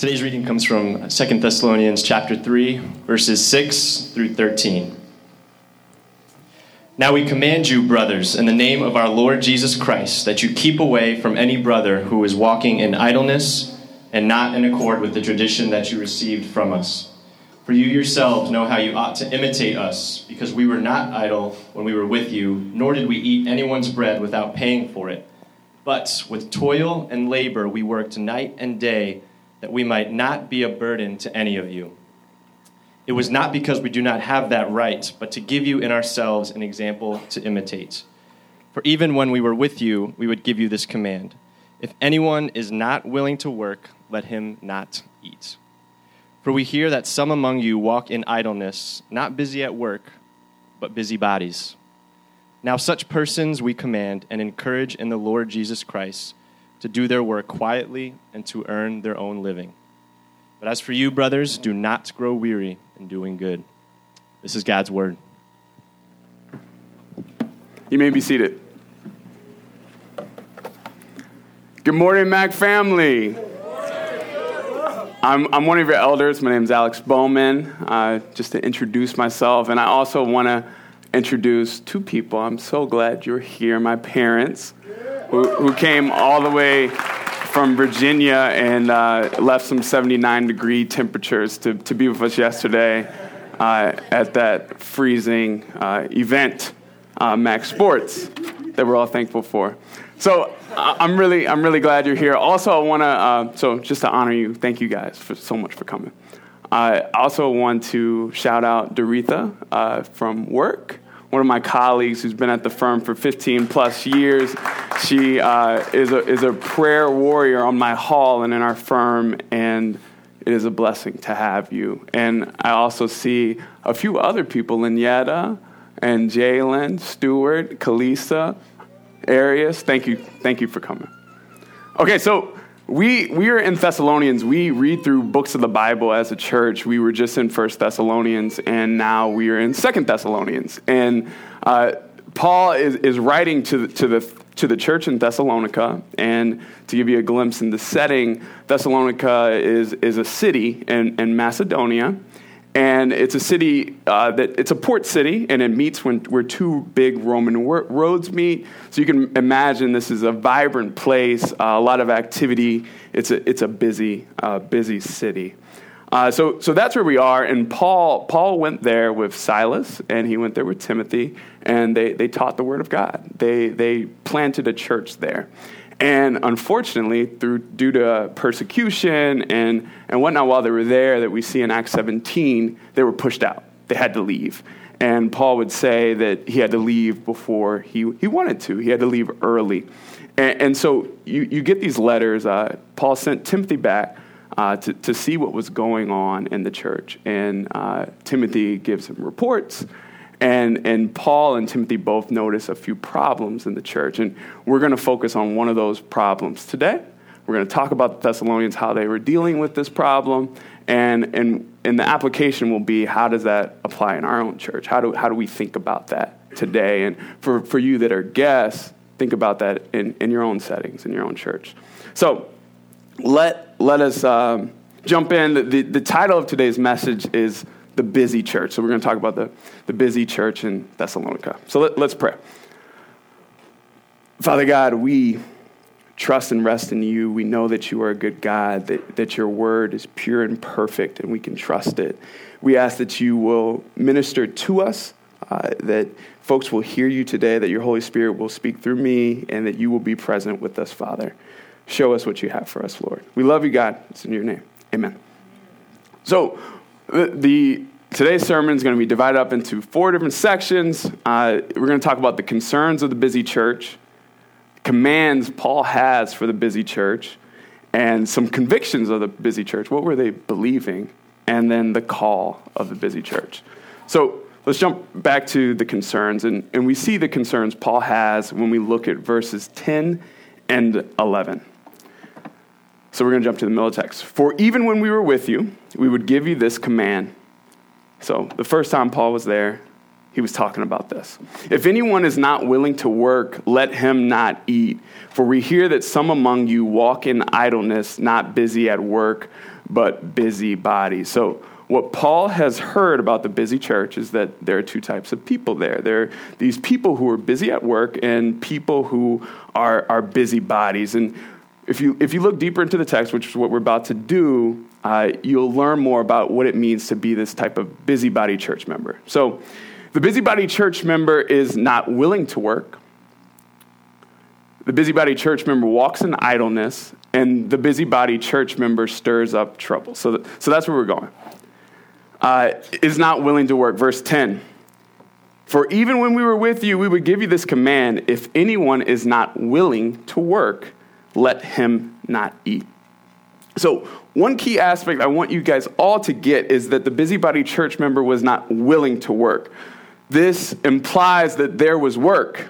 Today's reading comes from 2 Thessalonians chapter 3, verses 6 through 13. Now we command you, brothers, in the name of our Lord Jesus Christ, that you keep away from any brother who is walking in idleness and not in accord with the tradition that you received from us. For you yourselves know how you ought to imitate us, because we were not idle when we were with you, nor did we eat anyone's bread without paying for it. But with toil and labor we worked night and day, that we might not be a burden to any of you. It was not because we do not have that right, but to give you in ourselves an example to imitate. For even when we were with you, we would give you this command If anyone is not willing to work, let him not eat. For we hear that some among you walk in idleness, not busy at work, but busy bodies. Now, such persons we command and encourage in the Lord Jesus Christ to do their work quietly and to earn their own living. But as for you, brothers, do not grow weary in doing good. This is God's word. You may be seated. Good morning, Mac family. I'm, I'm one of your elders. My name is Alex Bowman. Uh, just to introduce myself, and I also want to introduce two people. I'm so glad you're here. My parents, who, came all the way from Virginia and uh, left some 79 degree temperatures to, to be with us yesterday uh, at that freezing uh, event, uh, Max Sports, that we're all thankful for. So I'm really, I'm really glad you're here. Also, I want to, uh, so just to honor you, thank you guys for so much for coming. I also want to shout out Doretha uh, from work, one of my colleagues who's been at the firm for 15 plus years. She uh, is, a, is a prayer warrior on my hall and in our firm, and it is a blessing to have you. And I also see a few other people, Lynetta and Jalen, Stewart, Kalisa, Arius. Thank you, thank you for coming. Okay, so we we are in Thessalonians. We read through books of the Bible as a church. We were just in First Thessalonians, and now we are in Second Thessalonians. And uh, Paul is, is writing to the, to the to the church in Thessalonica, and to give you a glimpse in the setting, Thessalonica is is a city in, in Macedonia and it's a city uh, that it's a port city and it meets when, where two big roman roads meet. So you can imagine this is a vibrant place uh, a lot of activity. It's a, it's a busy uh, busy city. Uh, so, so that's where we are. And paul paul went there with silas and he went there with timothy and they, they taught the word of god. They, they planted a church there and unfortunately, through due to persecution and, and whatnot while they were there, that we see in Acts 17, they were pushed out. They had to leave. And Paul would say that he had to leave before he, he wanted to. He had to leave early. And, and so you, you get these letters. Uh, Paul sent Timothy back uh, to, to see what was going on in the church. And uh, Timothy gives him reports and, and Paul and Timothy both notice a few problems in the church. And we're going to focus on one of those problems today. We're going to talk about the Thessalonians, how they were dealing with this problem. And, and, and the application will be how does that apply in our own church? How do, how do we think about that today? And for, for you that are guests, think about that in, in your own settings, in your own church. So let, let us um, jump in. The, the title of today's message is the busy church. So we're going to talk about the, the busy church in Thessalonica. So let, let's pray. Father God, we trust and rest in you. We know that you are a good God, that, that your word is pure and perfect, and we can trust it. We ask that you will minister to us, uh, that folks will hear you today, that your Holy Spirit will speak through me, and that you will be present with us, Father. Show us what you have for us, Lord. We love you, God. It's in your name. Amen. So, the, today's sermon is going to be divided up into four different sections. Uh, we're going to talk about the concerns of the busy church, commands Paul has for the busy church, and some convictions of the busy church. What were they believing? And then the call of the busy church. So let's jump back to the concerns. And, and we see the concerns Paul has when we look at verses 10 and 11. So we're going to jump to the middle text. For even when we were with you, we would give you this command. So the first time Paul was there, he was talking about this. If anyone is not willing to work, let him not eat. For we hear that some among you walk in idleness, not busy at work, but busy bodies. So, what Paul has heard about the busy church is that there are two types of people there. There are these people who are busy at work and people who are, are busy bodies. And if you, if you look deeper into the text, which is what we're about to do, uh, you'll learn more about what it means to be this type of busybody church member. So, the busybody church member is not willing to work. The busybody church member walks in idleness, and the busybody church member stirs up trouble. So, so that's where we're going. Uh, is not willing to work. Verse 10. For even when we were with you, we would give you this command if anyone is not willing to work, let him not eat. So, one key aspect I want you guys all to get is that the busybody church member was not willing to work. This implies that there was work.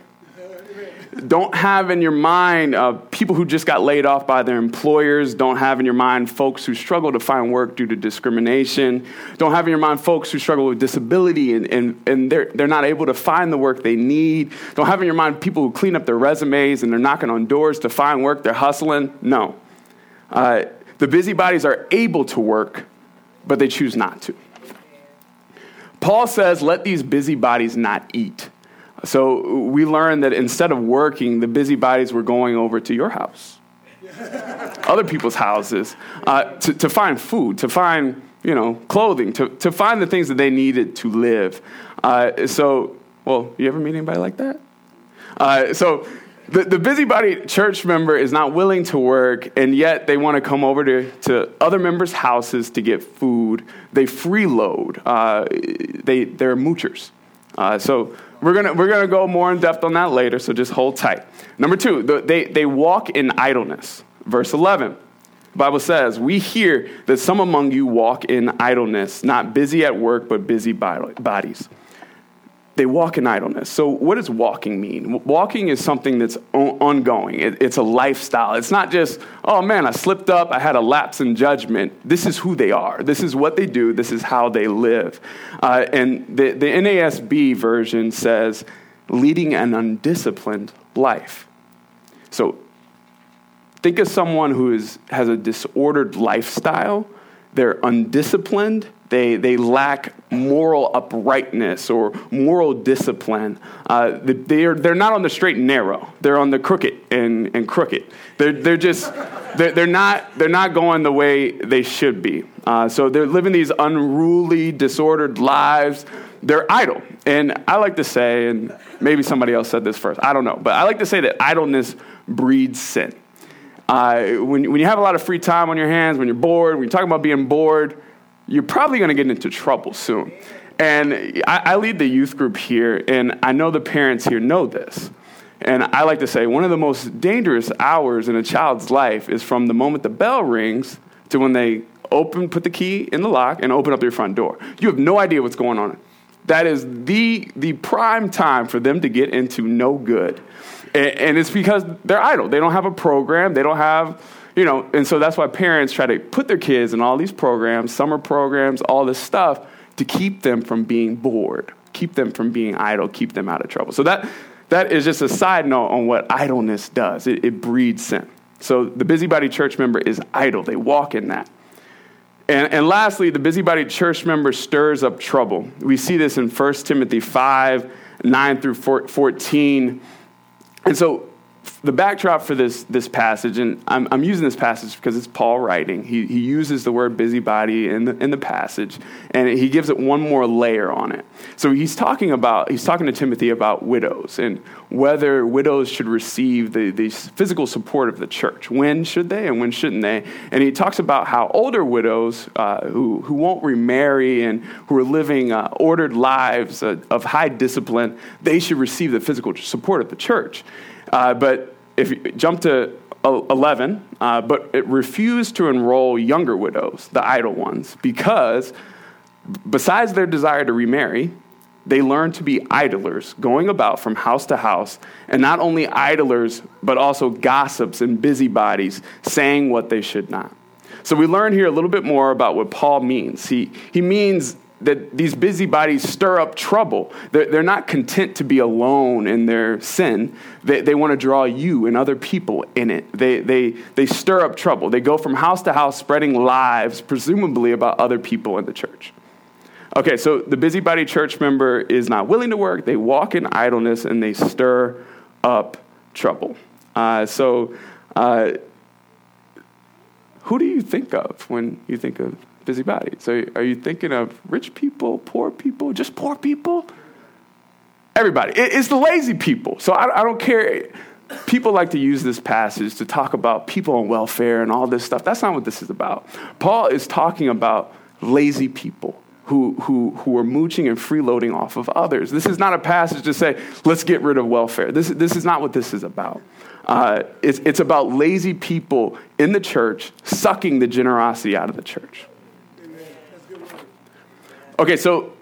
Don't have in your mind uh, people who just got laid off by their employers. Don't have in your mind folks who struggle to find work due to discrimination. Don't have in your mind folks who struggle with disability and, and, and they're, they're not able to find the work they need. Don't have in your mind people who clean up their resumes and they're knocking on doors to find work. They're hustling. No. Uh, the busybodies are able to work, but they choose not to. Paul says, let these busybodies not eat. So we learned that instead of working, the busybodies were going over to your house, other people's houses, uh, to, to find food, to find you know clothing, to, to find the things that they needed to live. Uh, so, well, you ever meet anybody like that? Uh, so the, the busybody church member is not willing to work, and yet they want to come over to, to other members' houses to get food. They freeload. Uh, they, they're moochers. Uh, so we're going we're gonna go more in depth on that later, so just hold tight. Number two, the, they, they walk in idleness. Verse 11. The Bible says, We hear that some among you walk in idleness, not busy at work, but busy bodies they walk in idleness. So, what does walking mean? Walking is something that's ongoing, it, it's a lifestyle. It's not just, oh man, I slipped up, I had a lapse in judgment. This is who they are, this is what they do, this is how they live. Uh, and the, the NASB version says, leading an undisciplined life. So, think of someone who is, has a disordered lifestyle, they're undisciplined they, they lack moral uprightness or moral discipline. Uh, they're, they're not on the straight and narrow. They're on the crooked and, and crooked. They're, they're just, they're, they're, not, they're not going the way they should be. Uh, so they're living these unruly, disordered lives. They're idle. And I like to say, and maybe somebody else said this first, I don't know, but I like to say that idleness breeds sin. Uh, when, when you have a lot of free time on your hands, when you're bored, when you're talking about being bored, you're probably going to get into trouble soon. And I, I, lead the youth group here, and I know the parents here know this. And I like to say one of the most dangerous hours in a child's life is from the moment the bell rings to when they open, put the key in the lock, and open up their front door. You have no idea what's going on. That is the, the prime time for them to get into no good. And, and it's because they're idle. They don't have a program, they don't have you know, and so that's why parents try to put their kids in all these programs, summer programs, all this stuff to keep them from being bored, keep them from being idle, keep them out of trouble. So that that is just a side note on what idleness does. It, it breeds sin. So the busybody church member is idle. They walk in that. And, and lastly, the busybody church member stirs up trouble. We see this in 1 Timothy 5, 9 through 14. And so the backdrop for this, this passage, and I'm, I'm using this passage because it's Paul writing. He, he uses the word busybody in the, in the passage, and he gives it one more layer on it. So he's talking about, he's talking to Timothy about widows and whether widows should receive the, the physical support of the church. When should they and when shouldn't they? And he talks about how older widows uh, who, who won't remarry and who are living uh, ordered lives uh, of high discipline, they should receive the physical support of the church. Uh, but if you jump to 11, uh, but it refused to enroll younger widows, the idle ones, because besides their desire to remarry, they learned to be idlers, going about from house to house, and not only idlers, but also gossips and busybodies, saying what they should not. So we learn here a little bit more about what Paul means. He, he means that these busybodies stir up trouble. They're, they're not content to be alone in their sin. They, they want to draw you and other people in it. They, they, they stir up trouble. They go from house to house spreading lies, presumably about other people in the church. Okay, so the busybody church member is not willing to work. They walk in idleness and they stir up trouble. Uh, so, uh, who do you think of when you think of busybodies? So, are you thinking of rich people, poor people, just poor people? Everybody. It's the lazy people. So, I, I don't care. People like to use this passage to talk about people on welfare and all this stuff. That's not what this is about. Paul is talking about lazy people who, who, who are mooching and freeloading off of others. This is not a passage to say, let's get rid of welfare. This, this is not what this is about. Uh, it's, it's about lazy people in the church sucking the generosity out of the church. Okay, so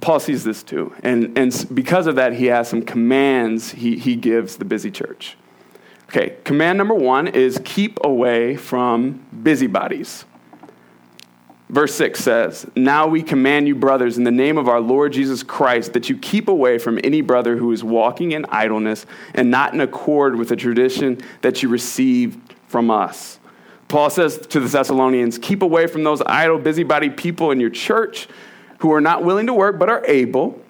Paul sees this too. And, and because of that, he has some commands he, he gives the busy church. Okay, command number one is keep away from busybodies. Verse 6 says, Now we command you, brothers, in the name of our Lord Jesus Christ, that you keep away from any brother who is walking in idleness and not in accord with the tradition that you received from us. Paul says to the Thessalonians, Keep away from those idle, busybody people in your church who are not willing to work but are able.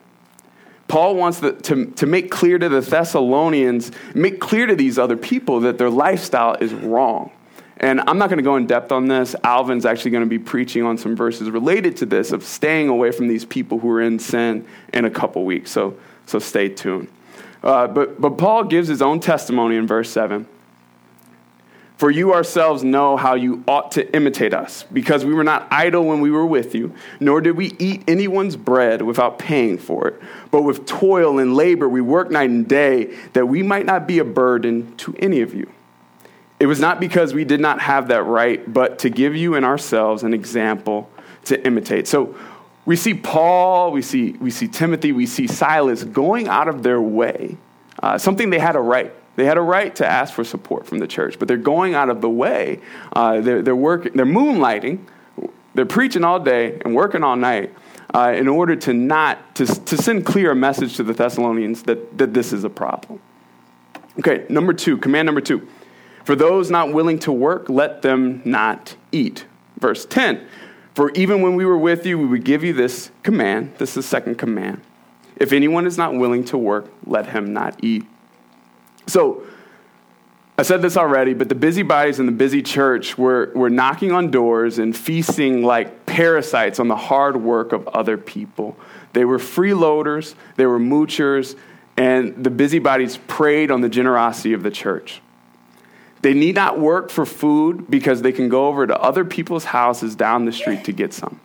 Paul wants the, to, to make clear to the Thessalonians, make clear to these other people that their lifestyle is wrong. And I'm not going to go in depth on this. Alvin's actually going to be preaching on some verses related to this of staying away from these people who are in sin in a couple weeks. So, so stay tuned. Uh, but, but Paul gives his own testimony in verse 7. For you ourselves know how you ought to imitate us, because we were not idle when we were with you, nor did we eat anyone's bread without paying for it. But with toil and labor we work night and day, that we might not be a burden to any of you. It was not because we did not have that right, but to give you and ourselves an example to imitate. So we see Paul, we see, we see Timothy, we see Silas going out of their way, uh, something they had a right. They had a right to ask for support from the church, but they're going out of the way. Uh, they're, they're, working, they're moonlighting, they're preaching all day and working all night uh, in order to not, to, to send clear a message to the Thessalonians that, that this is a problem. Okay, number two, command number two for those not willing to work, let them not eat. Verse 10 For even when we were with you, we would give you this command. This is the second command. If anyone is not willing to work, let him not eat. So, I said this already, but the busybodies in the busy church were, were knocking on doors and feasting like parasites on the hard work of other people. They were freeloaders, they were moochers, and the busybodies preyed on the generosity of the church. They need not work for food because they can go over to other people's houses down the street to get some.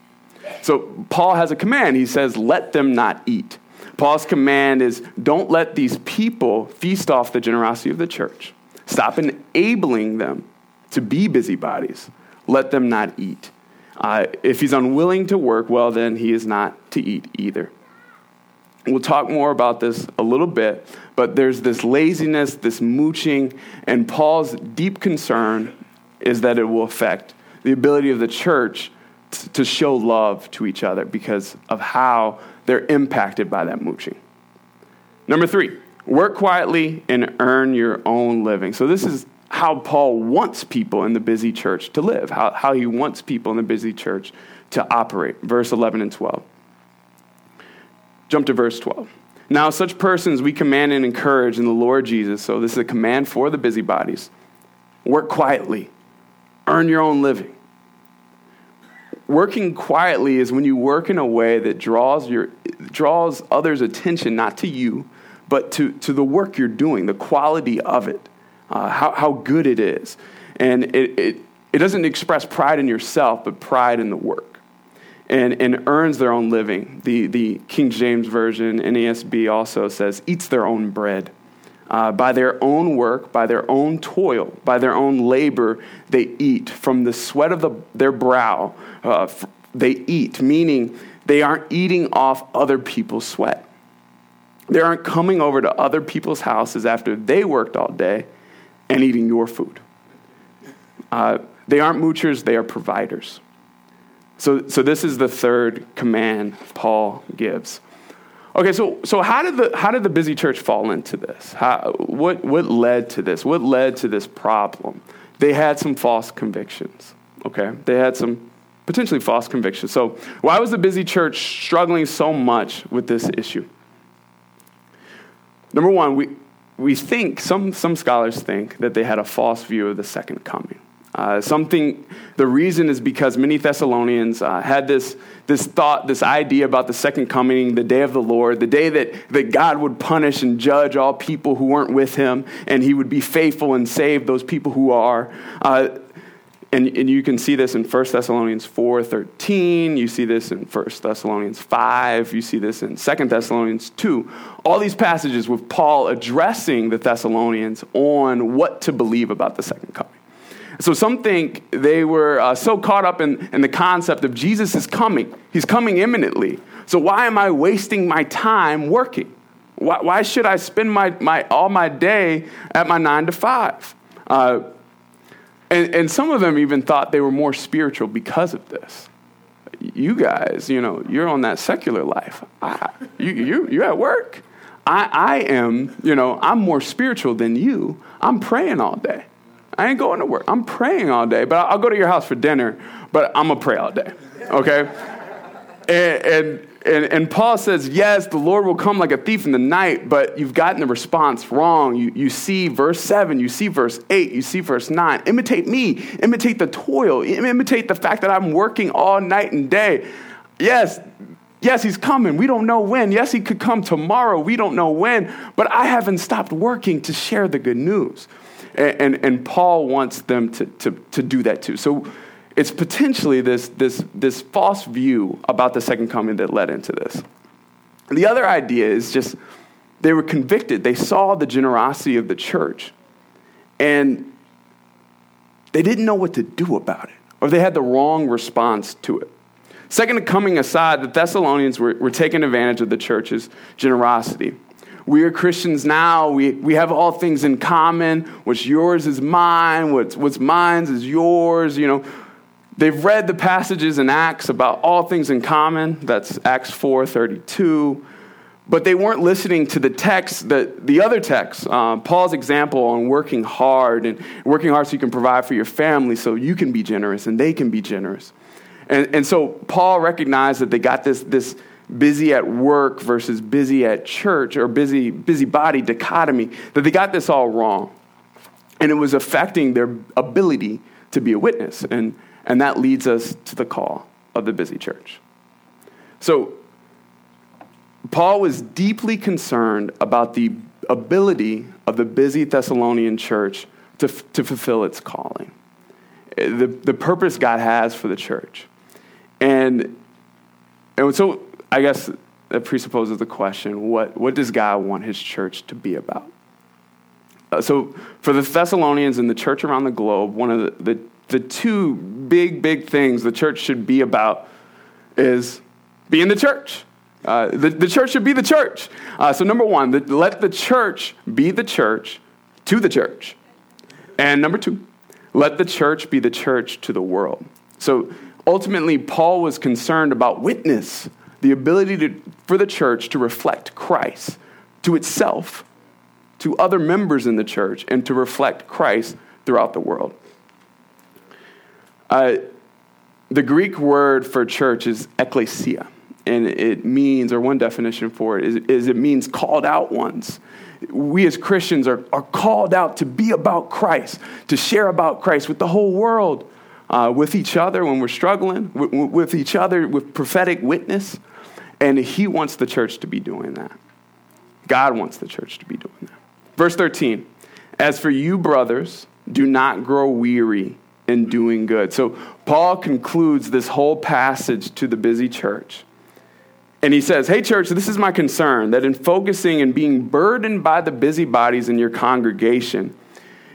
So Paul has a command. He says, let them not eat. Paul's command is don't let these people feast off the generosity of the church. Stop enabling them to be busybodies. Let them not eat. Uh, if he's unwilling to work, well, then he is not to eat either. We'll talk more about this a little bit, but there's this laziness, this mooching, and Paul's deep concern is that it will affect the ability of the church to show love to each other because of how they're impacted by that mooching. Number three, work quietly and earn your own living. So, this is how Paul wants people in the busy church to live, how, how he wants people in the busy church to operate. Verse 11 and 12. Jump to verse 12. Now, such persons we command and encourage in the Lord Jesus. So, this is a command for the busybodies. Work quietly, earn your own living. Working quietly is when you work in a way that draws, your, draws others' attention, not to you, but to, to the work you're doing, the quality of it, uh, how, how good it is. And it, it, it doesn't express pride in yourself, but pride in the work and, and earns their own living. The, the King James Version, NASB, also says, eats their own bread. Uh, by their own work, by their own toil, by their own labor, they eat. From the sweat of the, their brow, uh, f- they eat, meaning they aren't eating off other people's sweat. They aren't coming over to other people's houses after they worked all day and eating your food. Uh, they aren't moochers, they are providers. So, so this is the third command Paul gives. Okay, so, so how, did the, how did the busy church fall into this? How, what, what led to this? What led to this problem? They had some false convictions, okay? They had some potentially false convictions. So, why was the busy church struggling so much with this issue? Number one, we, we think, some, some scholars think, that they had a false view of the second coming. Uh, something, the reason is because many Thessalonians uh, had this, this thought, this idea about the second coming, the day of the Lord, the day that, that God would punish and judge all people who weren't with him, and he would be faithful and save those people who are. Uh, and, and you can see this in 1 Thessalonians 4.13. You see this in 1 Thessalonians 5. You see this in 2 Thessalonians 2. All these passages with Paul addressing the Thessalonians on what to believe about the second coming. So some think they were uh, so caught up in, in the concept of Jesus is coming. He's coming imminently. So why am I wasting my time working? Why, why should I spend my, my, all my day at my nine to five? Uh, and, and some of them even thought they were more spiritual because of this. You guys, you know, you're on that secular life. I, you, you, you're at work. I, I am, you know, I'm more spiritual than you. I'm praying all day. I ain't going to work. I'm praying all day, but I'll go to your house for dinner, but I'm going to pray all day. Okay? And, and, and, and, Paul says, yes, the Lord will come like a thief in the night, but you've gotten the response wrong. You, you see verse 7, you see verse 8, you see verse 9. Imitate me, imitate the toil, imitate the fact that I'm working all night and day. Yes, Yes, he's coming. We don't know when. Yes, he could come tomorrow. We don't know when. But I haven't stopped working to share the good news. And, and, and Paul wants them to, to, to do that too. So it's potentially this, this, this false view about the second coming that led into this. The other idea is just they were convicted. They saw the generosity of the church, and they didn't know what to do about it, or they had the wrong response to it. Second coming aside, the Thessalonians were, were taking advantage of the church's generosity. We are Christians now. We, we have all things in common. What's yours is mine. What's, what's mine is yours. You know, they've read the passages in Acts about all things in common. That's Acts 4.32. But they weren't listening to the text, the, the other text, uh, Paul's example on working hard and working hard so you can provide for your family so you can be generous and they can be generous. And, and so Paul recognized that they got this, this, busy at work versus busy at church or busy busybody dichotomy that they got this all wrong and it was affecting their ability to be a witness and and that leads us to the call of the busy church. So paul was deeply concerned about the ability of the busy thessalonian church to, to fulfill its calling. The, the purpose god has for the church. And and so I guess that presupposes the question what, what does God want his church to be about? Uh, so, for the Thessalonians and the church around the globe, one of the, the, the two big, big things the church should be about is being the church. Uh, the, the church should be the church. Uh, so, number one, the, let the church be the church to the church. And number two, let the church be the church to the world. So, ultimately, Paul was concerned about witness the ability to, for the church to reflect Christ to itself, to other members in the church, and to reflect Christ throughout the world. Uh, the Greek word for church is ekklesia, and it means, or one definition for it is, is it means called out ones. We as Christians are, are called out to be about Christ, to share about Christ with the whole world, uh, with each other when we're struggling, with, with each other with prophetic witness, and he wants the church to be doing that. God wants the church to be doing that. Verse 13 As for you, brothers, do not grow weary in doing good. So Paul concludes this whole passage to the busy church. And he says, Hey, church, this is my concern that in focusing and being burdened by the busybodies in your congregation,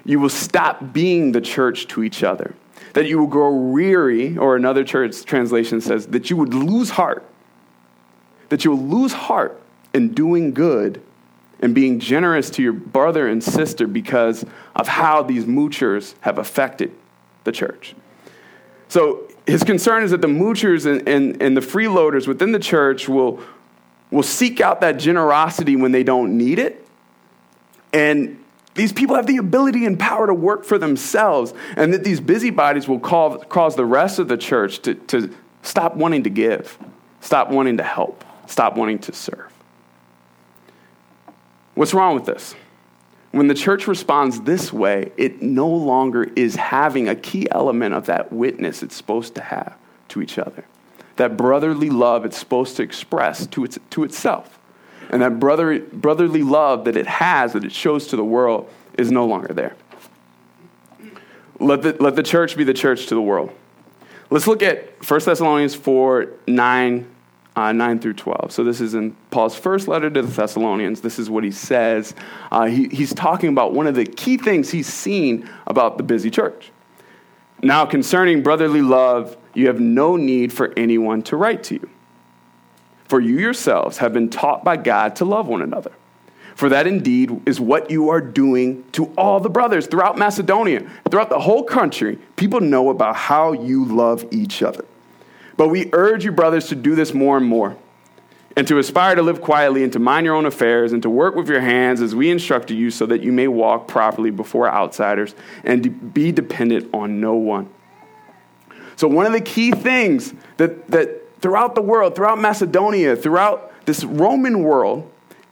you will stop being the church to each other. That you will grow weary, or another church translation says, that you would lose heart that you'll lose heart in doing good and being generous to your brother and sister because of how these moochers have affected the church. So his concern is that the moochers and, and, and the freeloaders within the church will, will seek out that generosity when they don't need it. And these people have the ability and power to work for themselves, and that these busybodies will call, cause the rest of the church to, to stop wanting to give, stop wanting to help, stop wanting to serve. What's wrong with this? When the church responds this way, it no longer is having a key element of that witness it's supposed to have to each other. That brotherly love it's supposed to express to, its, to itself. And that brother, brotherly love that it has, that it shows to the world, is no longer there. Let the, let the church be the church to the world. Let's look at 1 Thessalonians 4 9 uh, 9 through 12. So, this is in Paul's first letter to the Thessalonians. This is what he says. Uh, he, he's talking about one of the key things he's seen about the busy church. Now, concerning brotherly love, you have no need for anyone to write to you. For you yourselves have been taught by God to love one another. For that indeed is what you are doing to all the brothers throughout Macedonia, throughout the whole country. People know about how you love each other. But we urge you, brothers, to do this more and more, and to aspire to live quietly, and to mind your own affairs, and to work with your hands as we instructed you, so that you may walk properly before outsiders and be dependent on no one. So, one of the key things that, that throughout the world, throughout Macedonia, throughout this Roman world,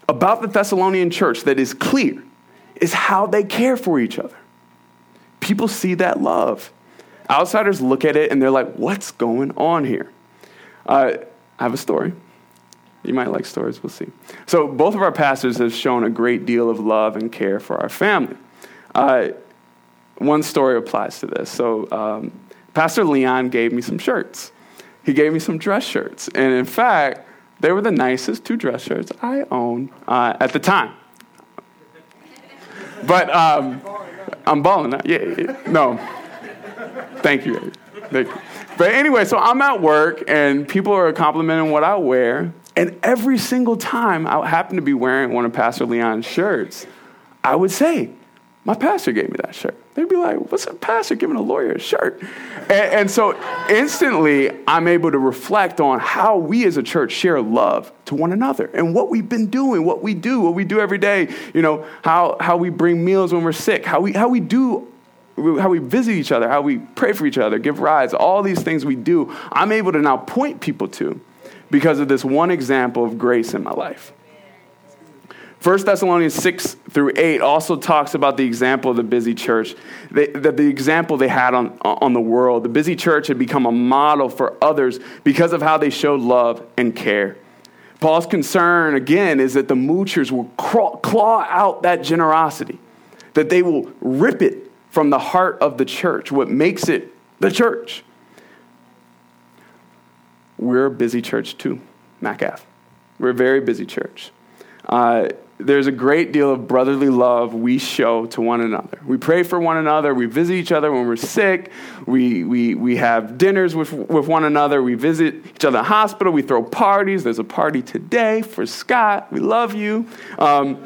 about the Thessalonian church that is clear is how they care for each other. People see that love. Outsiders look at it and they're like, what's going on here? Uh, I have a story. You might like stories, we'll see. So, both of our pastors have shown a great deal of love and care for our family. Uh, one story applies to this. So, um, Pastor Leon gave me some shirts. He gave me some dress shirts. And in fact, they were the nicest two dress shirts I owned uh, at the time. But um, I'm balling. Yeah, yeah, no. Thank you. Thank you. But anyway, so I'm at work and people are complimenting what I wear. And every single time I happen to be wearing one of Pastor Leon's shirts, I would say, My pastor gave me that shirt. They'd be like, What's a pastor giving a lawyer a shirt? And, and so instantly, I'm able to reflect on how we as a church share love to one another and what we've been doing, what we do, what we do every day, you know, how, how we bring meals when we're sick, how we, how we do how we visit each other, how we pray for each other, give rides, all these things we do, I'm able to now point people to because of this one example of grace in my life. 1 Thessalonians 6 through 8 also talks about the example of the busy church, they, the, example they had on, on the world. The busy church had become a model for others because of how they showed love and care. Paul's concern, again, is that the moochers will claw out that generosity, that they will rip it from the heart of the church, what makes it the church. We're a busy church too, MacAF. We're a very busy church. Uh, there's a great deal of brotherly love we show to one another. We pray for one another. We visit each other when we're sick. We, we, we have dinners with, with one another. We visit each other in the hospital. We throw parties. There's a party today for Scott. We love you. Um,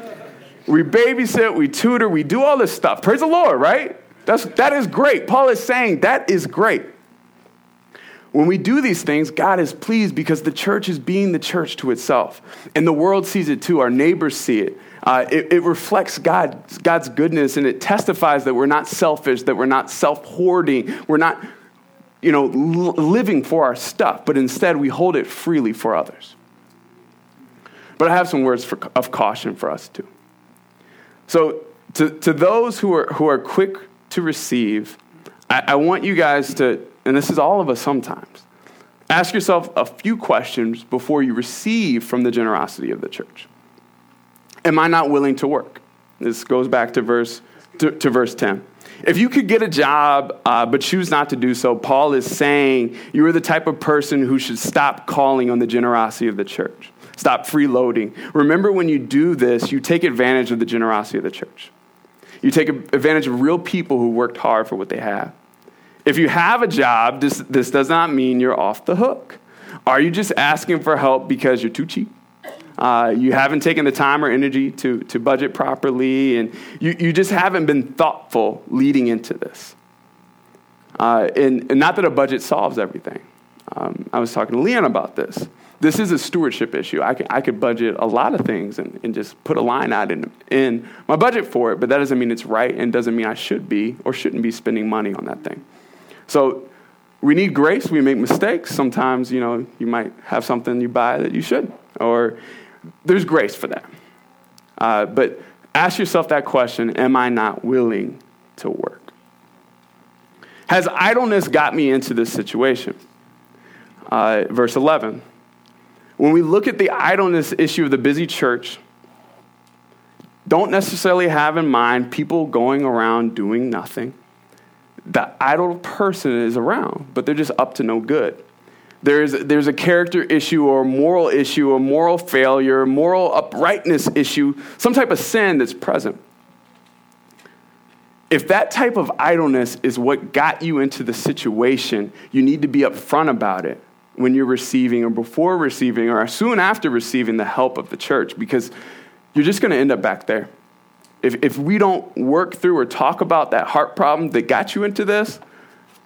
we babysit, we tutor, we do all this stuff. Praise the Lord, right? That's, that is great. Paul is saying that is great. When we do these things, God is pleased because the church is being the church to itself. And the world sees it too. Our neighbors see it. Uh, it, it, reflects God, God's goodness and it testifies that we're not selfish, that we're not self hoarding, we're not you know, l- living for our stuff, but instead we hold it freely for others. But I have some words for, of caution for us too. So, to, to those who are, who are quick to receive, I, I want you guys to, and this is all of us sometimes, ask yourself a few questions before you receive from the generosity of the church. Am I not willing to work? This goes back to verse, to, to verse 10. If you could get a job uh, but choose not to do so, Paul is saying you are the type of person who should stop calling on the generosity of the church. Stop freeloading. Remember, when you do this, you take advantage of the generosity of the church. You take advantage of real people who worked hard for what they have. If you have a job, this, this does not mean you're off the hook. Are you just asking for help because you're too cheap? Uh, you haven't taken the time or energy to, to budget properly, and you, you just haven't been thoughtful leading into this. Uh, and, and, not that a budget solves everything. Um, I was talking to Leon about this. This is a stewardship issue. I could, I could budget a lot of things and, and just put a line out in, in my budget for it, but that doesn't mean it's right and doesn't mean I should be or shouldn't be spending money on that thing. So we need grace. We make mistakes. Sometimes, you know, you might have something you buy that you shouldn't, or there's grace for that. Uh, but ask yourself that question Am I not willing to work? Has idleness got me into this situation? Uh, verse 11. When we look at the idleness issue of the busy church, don't necessarily have in mind people going around doing nothing the idle person is around, but they're just up to no good. There's, there's a character issue or a moral issue, a moral failure, a moral uprightness issue, some type of sin that's present. If that type of idleness is what got you into the situation, you need to be upfront about it when you're receiving or before receiving or soon after receiving the help of the church because you're just going to end up back there if, if we don't work through or talk about that heart problem that got you into this,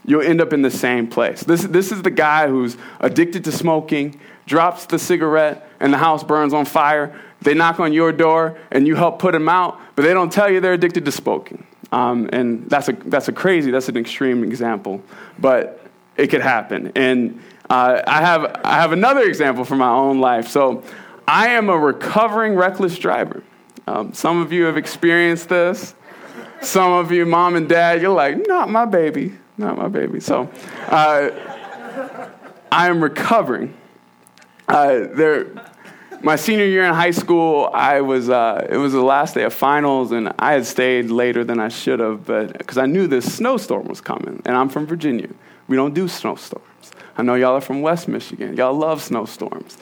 you'll end up in the same place. This, this is the guy who's addicted to smoking, drops the cigarette, and the house burns on fire. They knock on your door, and you help put them out, but they don't tell you they're addicted to smoking. Um, and that's a, that's a crazy, that's an extreme example, but it could happen. And uh, I, have, I have another example from my own life. So I am a recovering reckless driver. Um, some of you have experienced this. Some of you, mom and dad, you're like, not my baby, not my baby. So uh, I am recovering. Uh, there, my senior year in high school, I was, uh, it was the last day of finals, and I had stayed later than I should have, but because I knew this snowstorm was coming, and I'm from Virginia. We don't do snowstorms. I know y'all are from West Michigan. Y'all love snowstorms.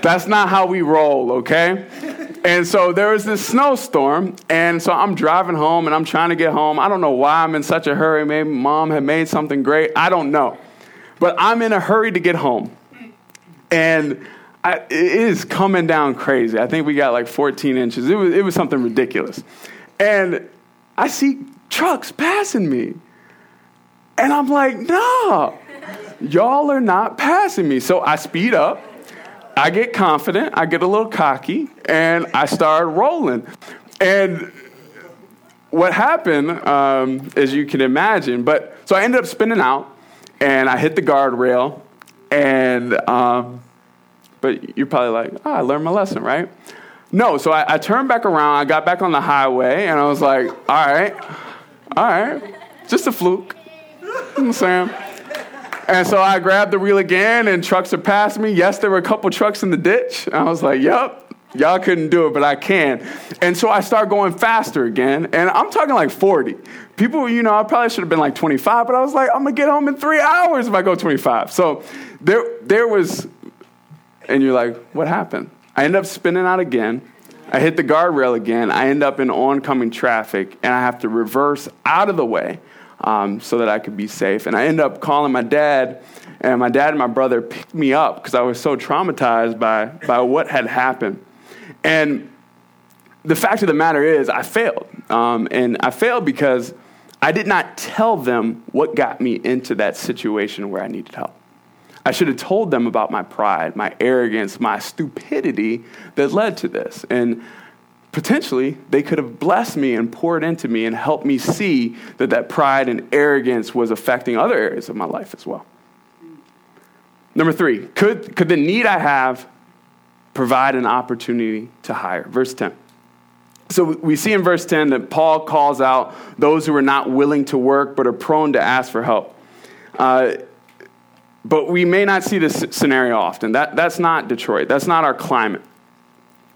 That's not how we roll, okay? And so there was this snowstorm, and so I'm driving home and I'm trying to get home. I don't know why I'm in such a hurry. Maybe mom had made something great. I don't know. But I'm in a hurry to get home. And I, it is coming down crazy. I think we got like 14 inches. It was, it was something ridiculous. And I see trucks passing me. And I'm like, nah, y'all are not passing me. So I speed up. I get confident, I get a little cocky, and I start rolling. And what happened, um, as you can imagine, but so I ended up spinning out, and I hit the guardrail, and um, but you're probably like, oh, I learned my lesson, right? No, so I, I turned back around, I got back on the highway, and I was like, all right, all right, just a fluke. You know saying? And so I grabbed the wheel again, and trucks are past me. Yes, there were a couple trucks in the ditch. I was like, yep, y'all couldn't do it, but I can. And so I start going faster again, and I'm talking like 40. People, you know, I probably should have been like 25, but I was like, I'm gonna get home in three hours if I go 25. So there, there was, and you're like, what happened? I end up spinning out again. I hit the guardrail again. I end up in oncoming traffic, and I have to reverse out of the way um, so that I could be safe. And I ended up calling my dad, and my dad and my brother picked me up because I was so traumatized by, by what had happened. And the fact of the matter is, I failed. Um, and I failed because I did not tell them what got me into that situation where I needed help. I should have told them about my pride, my arrogance, my stupidity that led to this. And potentially they could have blessed me and poured into me and helped me see that that pride and arrogance was affecting other areas of my life as well. Number three, could, could the need I have provide an opportunity to hire? Verse 10. So we see in verse 10 that Paul calls out those who are not willing to work but are prone to ask for help. Uh, but we may not see this scenario often. That, that's not Detroit. That's not our climate.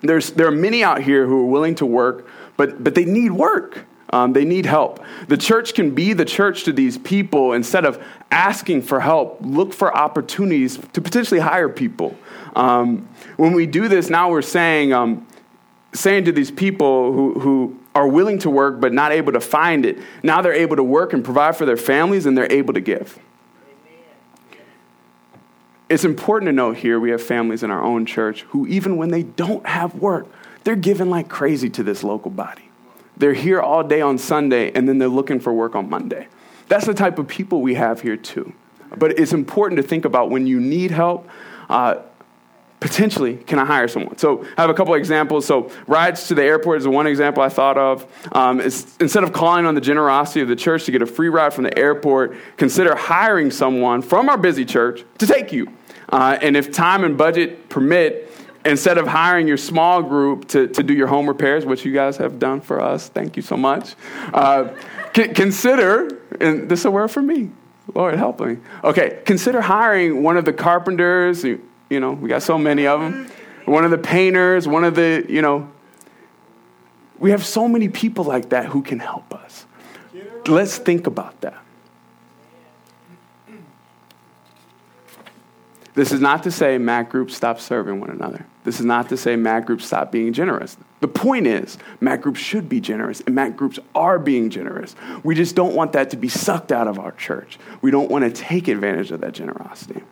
There's, there are many out here who are willing to work, but, but they need work. Um, they need help. The church can be the church to these people instead of asking for help, look for opportunities to potentially hire people. Um, when we do this, now we're saying, um, saying to these people who, who are willing to work but not able to find it, now they're able to work and provide for their families and they're able to give it's important to note here we have families in our own church who, even when they don't have work, they're giving like crazy to this local body. They're here all day on Sunday and then they're looking for work on Monday. That's the type of people we have here too. But it's important to think about when you need help. Uh, potentially can I hire someone? So I have a couple examples. So rides to the airport is one example I thought of. Um, instead of calling on the generosity of the church to get a free ride from the airport, consider hiring someone from our busy church to take you. Uh, and if time and budget permit, instead of hiring your small group to, to do your home repairs, which you guys have done for us, thank you so much. Uh, consider, and this is a word for me, Lord help me. Okay, consider hiring one of the carpenters, you know, we got so many of them. One of the painters, one of the, you know, we have so many people like that who can help us. Let's think about that. This is not to say MAC groups stop serving one another. This is not to say MAC groups stop being generous. The point is, MAC groups should be generous, and MAC groups are being generous. We just don't want that to be sucked out of our church. We don't want to take advantage of that generosity.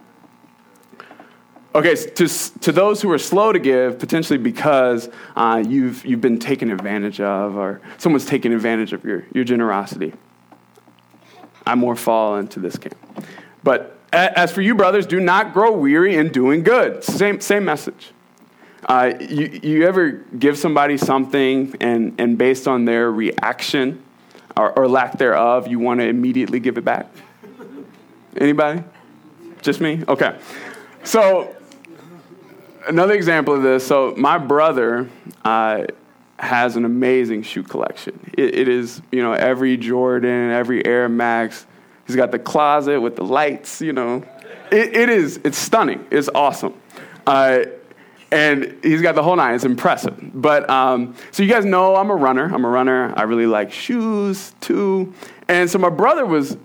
Okay, to, to those who are slow to give, potentially because uh, you've, you've been taken advantage of or someone's taken advantage of your, your generosity. I more fall into this camp. But as for you, brothers, do not grow weary in doing good. Same, same message. Uh, you, you ever give somebody something and, and based on their reaction or, or lack thereof, you want to immediately give it back? Anybody? Just me? Okay. So another example of this. So my brother uh, has an amazing shoe collection. It, it is, you know, every Jordan, every Air Max. He's got the closet with the lights. You know, it, it is. It's stunning. It's awesome. Uh, and he's got the whole nine. It's impressive. But um, so you guys know I'm a runner. I'm a runner. I really like shoes too. And so my brother was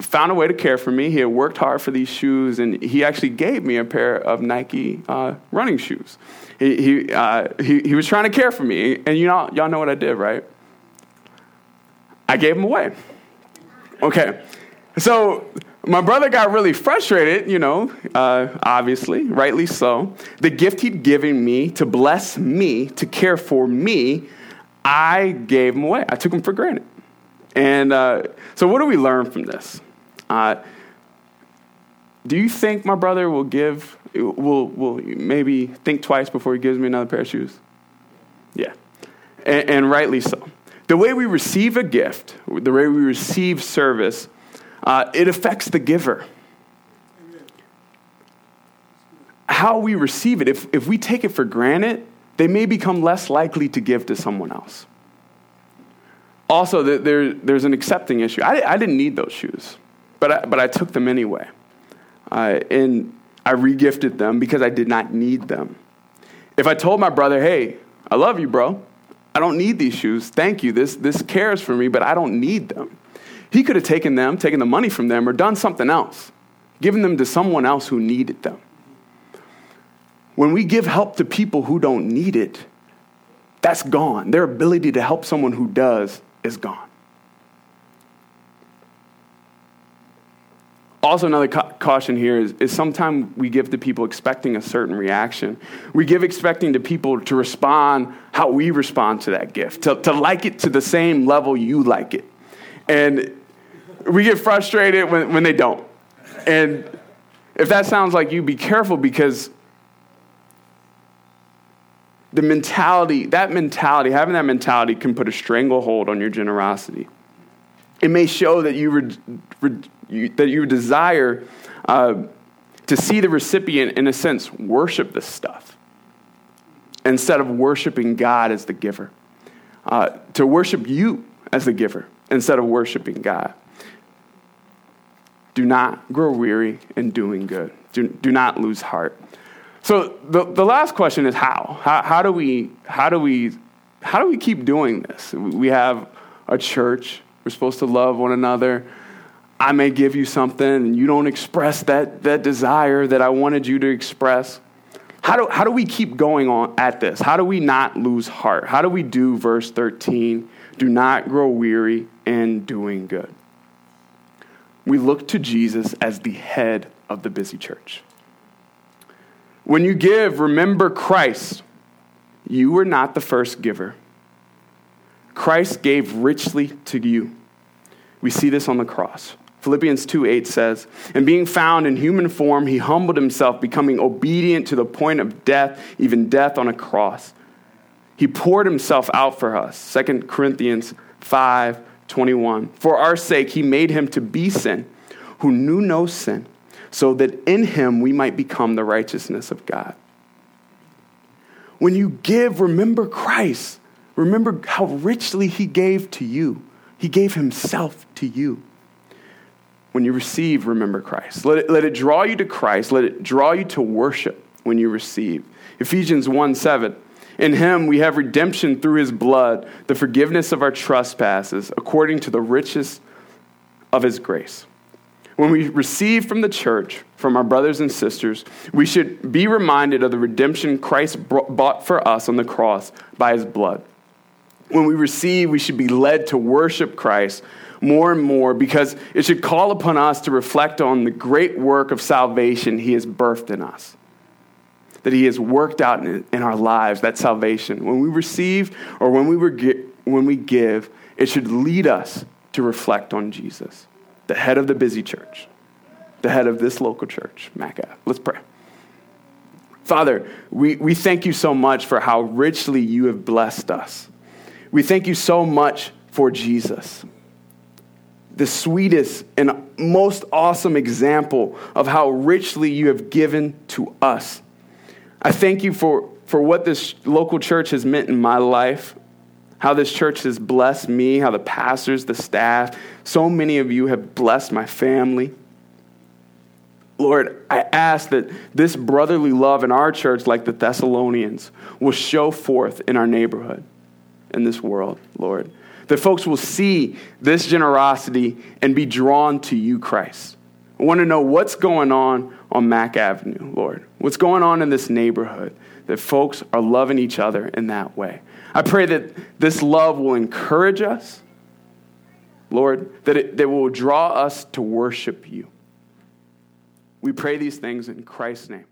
found a way to care for me. He had worked hard for these shoes, and he actually gave me a pair of Nike uh, running shoes. He, he, uh, he, he, was trying to care for me, and you know, y'all know what I did, right? I gave them away. Okay, so my brother got really frustrated, you know, uh, obviously, rightly so. The gift he'd given me to bless me, to care for me, I gave him away. I took him for granted. And uh, so, what do we learn from this? Uh, do you think my brother will give, will, will maybe think twice before he gives me another pair of shoes? Yeah. And, and rightly so. The way we receive a gift, the way we receive service, uh, it affects the giver. How we receive it, if, if we take it for granted, they may become less likely to give to someone else. Also, there, there's an accepting issue. I, I didn't need those shoes. But I, but I took them anyway. Uh, and I regifted them because I did not need them. If I told my brother, hey, I love you, bro. I don't need these shoes. Thank you. This, this cares for me, but I don't need them. He could have taken them, taken the money from them, or done something else, given them to someone else who needed them. When we give help to people who don't need it, that's gone. Their ability to help someone who does is gone. also another ca- caution here is, is sometimes we give to people expecting a certain reaction we give expecting to people to respond how we respond to that gift to, to like it to the same level you like it and we get frustrated when, when they don't and if that sounds like you be careful because the mentality that mentality having that mentality can put a stranglehold on your generosity it may show that you, re, re, you that you desire uh, to see the recipient, in a sense, worship this stuff instead of worshiping God as the giver. Uh, to worship you as the giver instead of worshiping God. Do not grow weary in doing good. Do, do not lose heart. So the, the last question is how? how? How do we how do we how do we keep doing this? We have a church we're supposed to love one another. I may give you something and you don't express that, that desire that I wanted you to express. How do, how do we keep going on at this? How do we not lose heart? How do we do verse 13? Do not grow weary in doing good. We look to Jesus as the head of the busy church. When you give, remember Christ. You were not the first giver. Christ gave richly to you. We see this on the cross. Philippians 2 8 says, And being found in human form, he humbled himself, becoming obedient to the point of death, even death on a cross. He poured himself out for us. 2 Corinthians 5 21. For our sake, he made him to be sin, who knew no sin, so that in him we might become the righteousness of God. When you give, remember Christ. Remember how richly he gave to you. He gave himself to you. When you receive, remember Christ. Let it, let it draw you to Christ. Let it draw you to worship when you receive. Ephesians 1 7. In him we have redemption through his blood, the forgiveness of our trespasses, according to the riches of his grace. When we receive from the church, from our brothers and sisters, we should be reminded of the redemption Christ bought for us on the cross by his blood. When we receive, we should be led to worship Christ more and more because it should call upon us to reflect on the great work of salvation he has birthed in us that He has worked out in, in our lives, that salvation. When we receive or when we, when we give, it should lead us to reflect on Jesus, the head of the busy church, the head of this local church, Maca. Let's pray. Father, we, we thank you so much for how richly you have blessed us. We thank you so much for Jesus, the sweetest and most awesome example of how richly you have given to us. I thank you for, for what this local church has meant in my life, how this church has blessed me, how the pastors, the staff, so many of you have blessed my family. Lord, I ask that this brotherly love in our church, like the Thessalonians, will show forth in our neighborhood, in this world, Lord. That folks will see this generosity and be drawn to you, Christ. I want to know what's going on on Mack Avenue, Lord. What's going on in this neighborhood that folks are loving each other in that way. I pray that this love will encourage us, Lord, that it that will draw us to worship you. We pray these things in Christ's name.